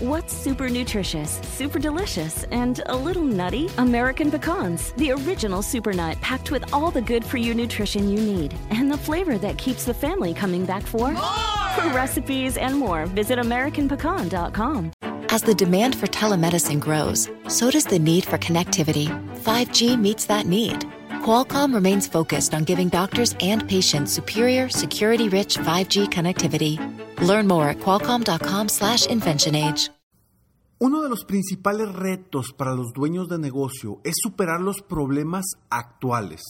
What's super nutritious, super delicious, and a little nutty? American pecans, the original super nut packed with all the good for you nutrition you need and the flavor that keeps the family coming back for more. For recipes and more, visit AmericanPecan.com. As the demand for telemedicine grows, so does the need for connectivity. 5G meets that need. Qualcomm remains focused on giving doctors and patients superior, security-rich 5G connectivity. Learn more at qualcomm.com/inventionage. Uno de los principales retos para los dueños de negocio es superar los problemas actuales,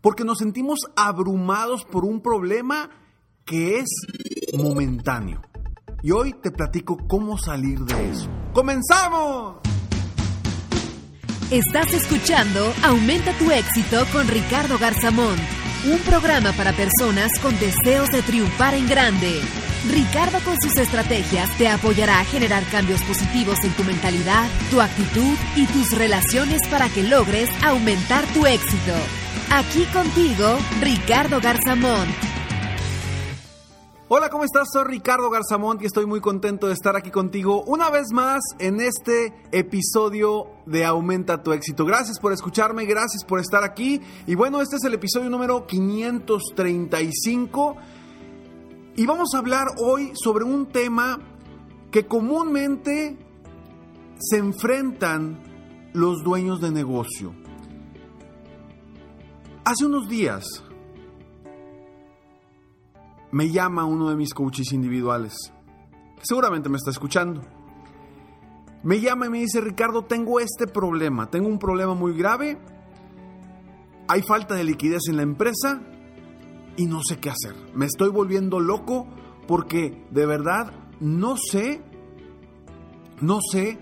porque nos sentimos abrumados por un problema que es momentáneo. Y hoy te platico cómo salir de eso. ¡Comenzamos! Estás escuchando Aumenta tu éxito con Ricardo Garzamón, un programa para personas con deseos de triunfar en grande. Ricardo con sus estrategias te apoyará a generar cambios positivos en tu mentalidad, tu actitud y tus relaciones para que logres aumentar tu éxito. Aquí contigo, Ricardo Garzamón. Hola, ¿cómo estás? Soy Ricardo Garzamont y estoy muy contento de estar aquí contigo una vez más en este episodio de Aumenta tu éxito. Gracias por escucharme, gracias por estar aquí. Y bueno, este es el episodio número 535 y vamos a hablar hoy sobre un tema que comúnmente se enfrentan los dueños de negocio. Hace unos días me llama uno de mis coaches individuales, seguramente me está escuchando. Me llama y me dice, Ricardo, tengo este problema, tengo un problema muy grave, hay falta de liquidez en la empresa y no sé qué hacer. Me estoy volviendo loco porque de verdad no sé, no sé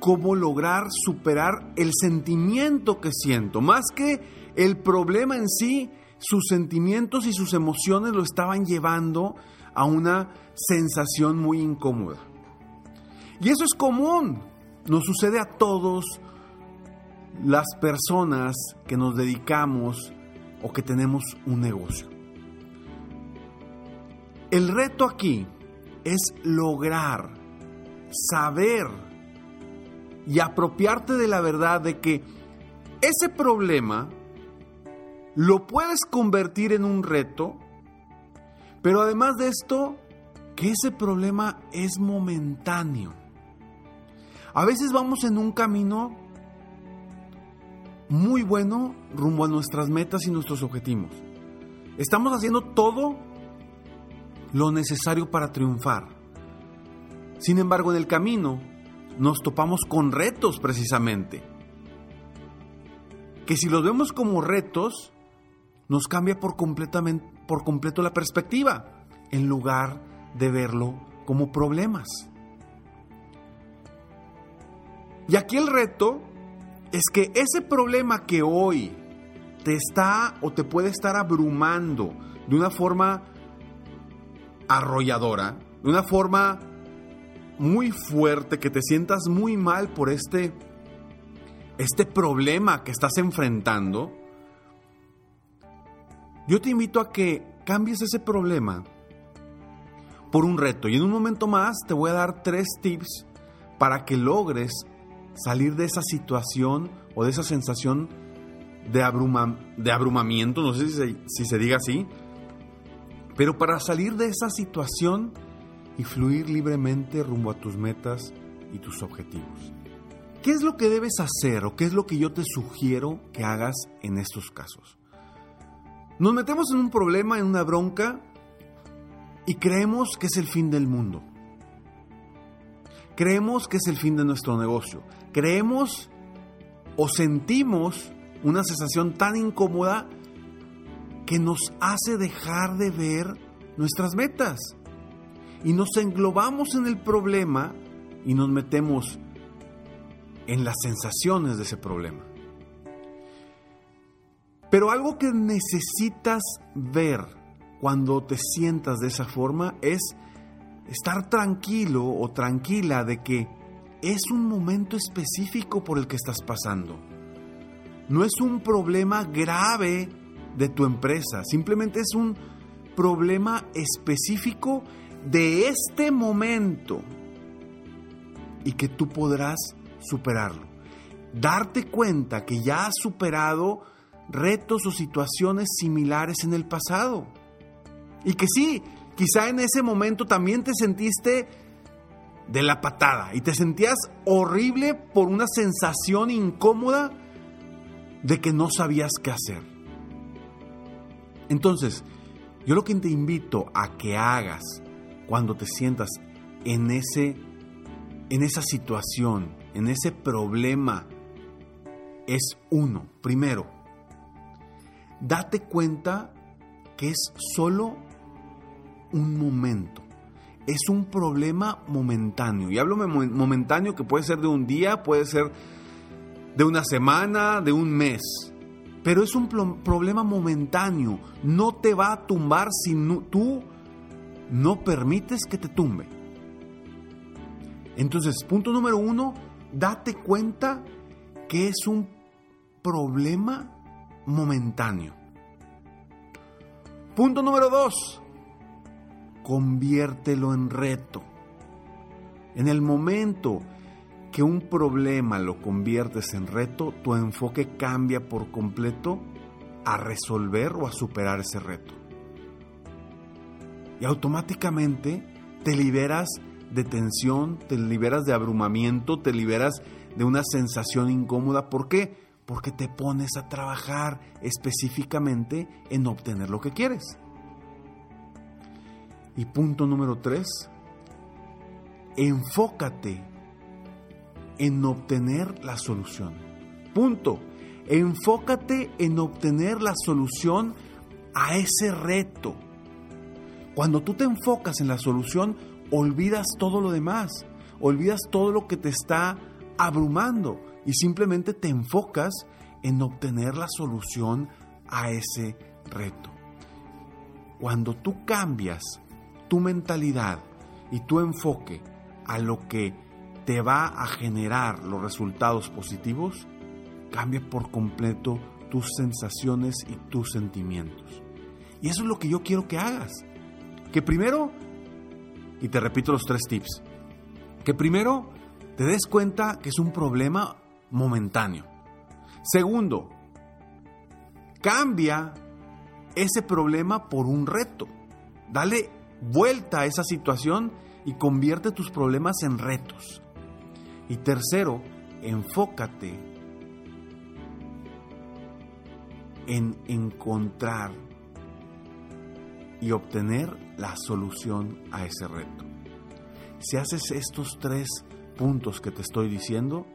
cómo lograr superar el sentimiento que siento. Más que el problema en sí, sus sentimientos y sus emociones lo estaban llevando a una sensación muy incómoda. Y eso es común, nos sucede a todos las personas que nos dedicamos o que tenemos un negocio. El reto aquí es lograr saber y apropiarte de la verdad de que ese problema lo puedes convertir en un reto, pero además de esto, que ese problema es momentáneo. A veces vamos en un camino muy bueno rumbo a nuestras metas y nuestros objetivos. Estamos haciendo todo lo necesario para triunfar. Sin embargo, en el camino nos topamos con retos precisamente. Que si los vemos como retos, nos cambia por, completamente, por completo la perspectiva, en lugar de verlo como problemas. Y aquí el reto es que ese problema que hoy te está o te puede estar abrumando de una forma arrolladora, de una forma muy fuerte, que te sientas muy mal por este, este problema que estás enfrentando, yo te invito a que cambies ese problema por un reto. Y en un momento más te voy a dar tres tips para que logres salir de esa situación o de esa sensación de, de abrumamiento, no sé si se, si se diga así, pero para salir de esa situación y fluir libremente rumbo a tus metas y tus objetivos. ¿Qué es lo que debes hacer o qué es lo que yo te sugiero que hagas en estos casos? Nos metemos en un problema, en una bronca, y creemos que es el fin del mundo. Creemos que es el fin de nuestro negocio. Creemos o sentimos una sensación tan incómoda que nos hace dejar de ver nuestras metas. Y nos englobamos en el problema y nos metemos en las sensaciones de ese problema. Pero algo que necesitas ver cuando te sientas de esa forma es estar tranquilo o tranquila de que es un momento específico por el que estás pasando. No es un problema grave de tu empresa, simplemente es un problema específico de este momento. y que tú podrás superarlo. Darte cuenta que ya has superado retos o situaciones similares en el pasado. Y que sí, quizá en ese momento también te sentiste de la patada y te sentías horrible por una sensación incómoda de que no sabías qué hacer. Entonces, yo lo que te invito a que hagas cuando te sientas en ese en esa situación, en ese problema es uno, primero, date cuenta que es solo un momento. Es un problema momentáneo. Y hablo momentáneo que puede ser de un día, puede ser de una semana, de un mes. Pero es un problema momentáneo. No te va a tumbar si tú no permites que te tumbe. Entonces, punto número uno, date cuenta que es un problema momentáneo. Punto número dos, conviértelo en reto. En el momento que un problema lo conviertes en reto, tu enfoque cambia por completo a resolver o a superar ese reto. Y automáticamente te liberas de tensión, te liberas de abrumamiento, te liberas de una sensación incómoda. ¿Por qué? Porque te pones a trabajar específicamente en obtener lo que quieres. Y punto número tres, enfócate en obtener la solución. Punto. Enfócate en obtener la solución a ese reto. Cuando tú te enfocas en la solución, olvidas todo lo demás, olvidas todo lo que te está abrumando y simplemente te enfocas en obtener la solución a ese reto. Cuando tú cambias tu mentalidad y tu enfoque a lo que te va a generar los resultados positivos, cambia por completo tus sensaciones y tus sentimientos. Y eso es lo que yo quiero que hagas. Que primero, y te repito los tres tips, que primero te des cuenta que es un problema momentáneo. Segundo, cambia ese problema por un reto. Dale vuelta a esa situación y convierte tus problemas en retos. Y tercero, enfócate en encontrar y obtener la solución a ese reto. Si haces estos tres puntos que te estoy diciendo,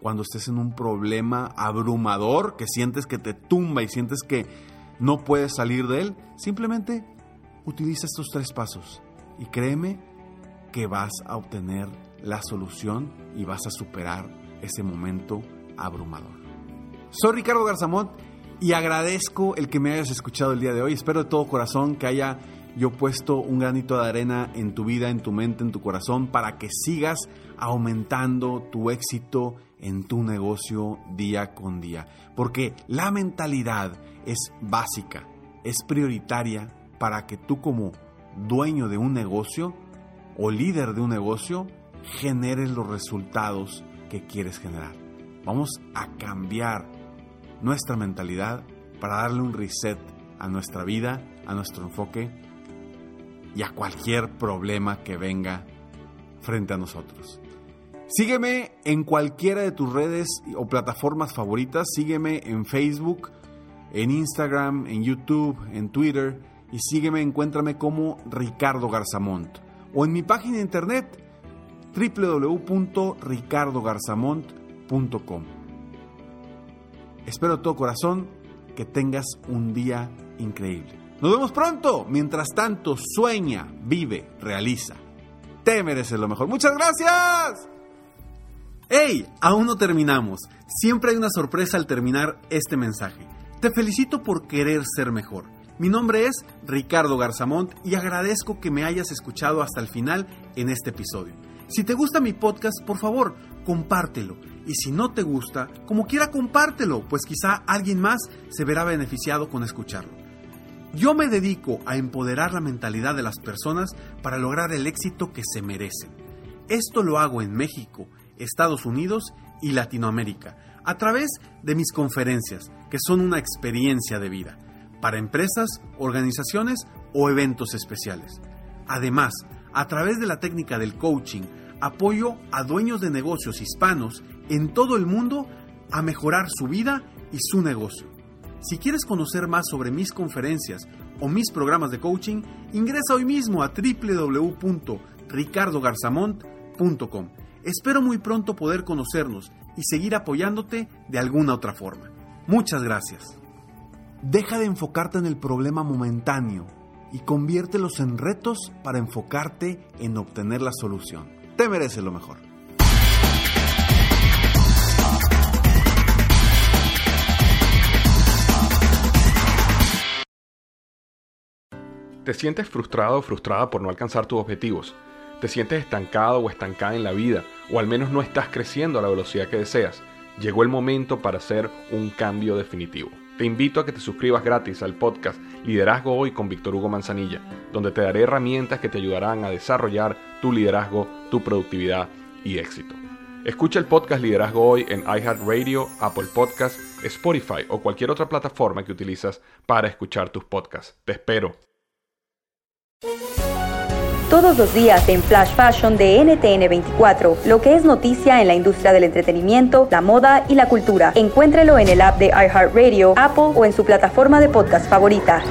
cuando estés en un problema abrumador, que sientes que te tumba y sientes que no puedes salir de él, simplemente utiliza estos tres pasos y créeme que vas a obtener la solución y vas a superar ese momento abrumador. Soy Ricardo Garzamont y agradezco el que me hayas escuchado el día de hoy. Espero de todo corazón que haya yo puesto un granito de arena en tu vida, en tu mente, en tu corazón, para que sigas aumentando tu éxito en tu negocio día con día. Porque la mentalidad es básica, es prioritaria para que tú como dueño de un negocio o líder de un negocio generes los resultados que quieres generar. Vamos a cambiar nuestra mentalidad para darle un reset a nuestra vida, a nuestro enfoque y a cualquier problema que venga frente a nosotros. Sígueme en cualquiera de tus redes o plataformas favoritas. Sígueme en Facebook, en Instagram, en YouTube, en Twitter. Y sígueme, encuéntrame como Ricardo Garzamont. O en mi página de internet www.ricardogarzamont.com. Espero de todo corazón que tengas un día increíble. Nos vemos pronto. Mientras tanto, sueña, vive, realiza. Te mereces lo mejor. Muchas gracias. ¡Hey! Aún no terminamos. Siempre hay una sorpresa al terminar este mensaje. Te felicito por querer ser mejor. Mi nombre es Ricardo Garzamont y agradezco que me hayas escuchado hasta el final en este episodio. Si te gusta mi podcast, por favor, compártelo. Y si no te gusta, como quiera compártelo, pues quizá alguien más se verá beneficiado con escucharlo. Yo me dedico a empoderar la mentalidad de las personas para lograr el éxito que se merecen. Esto lo hago en México, Estados Unidos y Latinoamérica, a través de mis conferencias, que son una experiencia de vida, para empresas, organizaciones o eventos especiales. Además, a través de la técnica del coaching, apoyo a dueños de negocios hispanos en todo el mundo a mejorar su vida y su negocio. Si quieres conocer más sobre mis conferencias o mis programas de coaching, ingresa hoy mismo a www.ricardogarzamont.com. Espero muy pronto poder conocernos y seguir apoyándote de alguna otra forma. Muchas gracias. Deja de enfocarte en el problema momentáneo y conviértelos en retos para enfocarte en obtener la solución. Te mereces lo mejor. ¿Te sientes frustrado o frustrada por no alcanzar tus objetivos? ¿Te sientes estancado o estancada en la vida? ¿O al menos no estás creciendo a la velocidad que deseas? Llegó el momento para hacer un cambio definitivo. Te invito a que te suscribas gratis al podcast Liderazgo Hoy con Víctor Hugo Manzanilla, donde te daré herramientas que te ayudarán a desarrollar tu liderazgo, tu productividad y éxito. Escucha el podcast Liderazgo Hoy en iHeartRadio, Apple Podcasts, Spotify o cualquier otra plataforma que utilizas para escuchar tus podcasts. Te espero. Todos los días en Flash Fashion de NTN 24, lo que es noticia en la industria del entretenimiento, la moda y la cultura. Encuéntrelo en el app de iHeartRadio, Apple o en su plataforma de podcast favorita.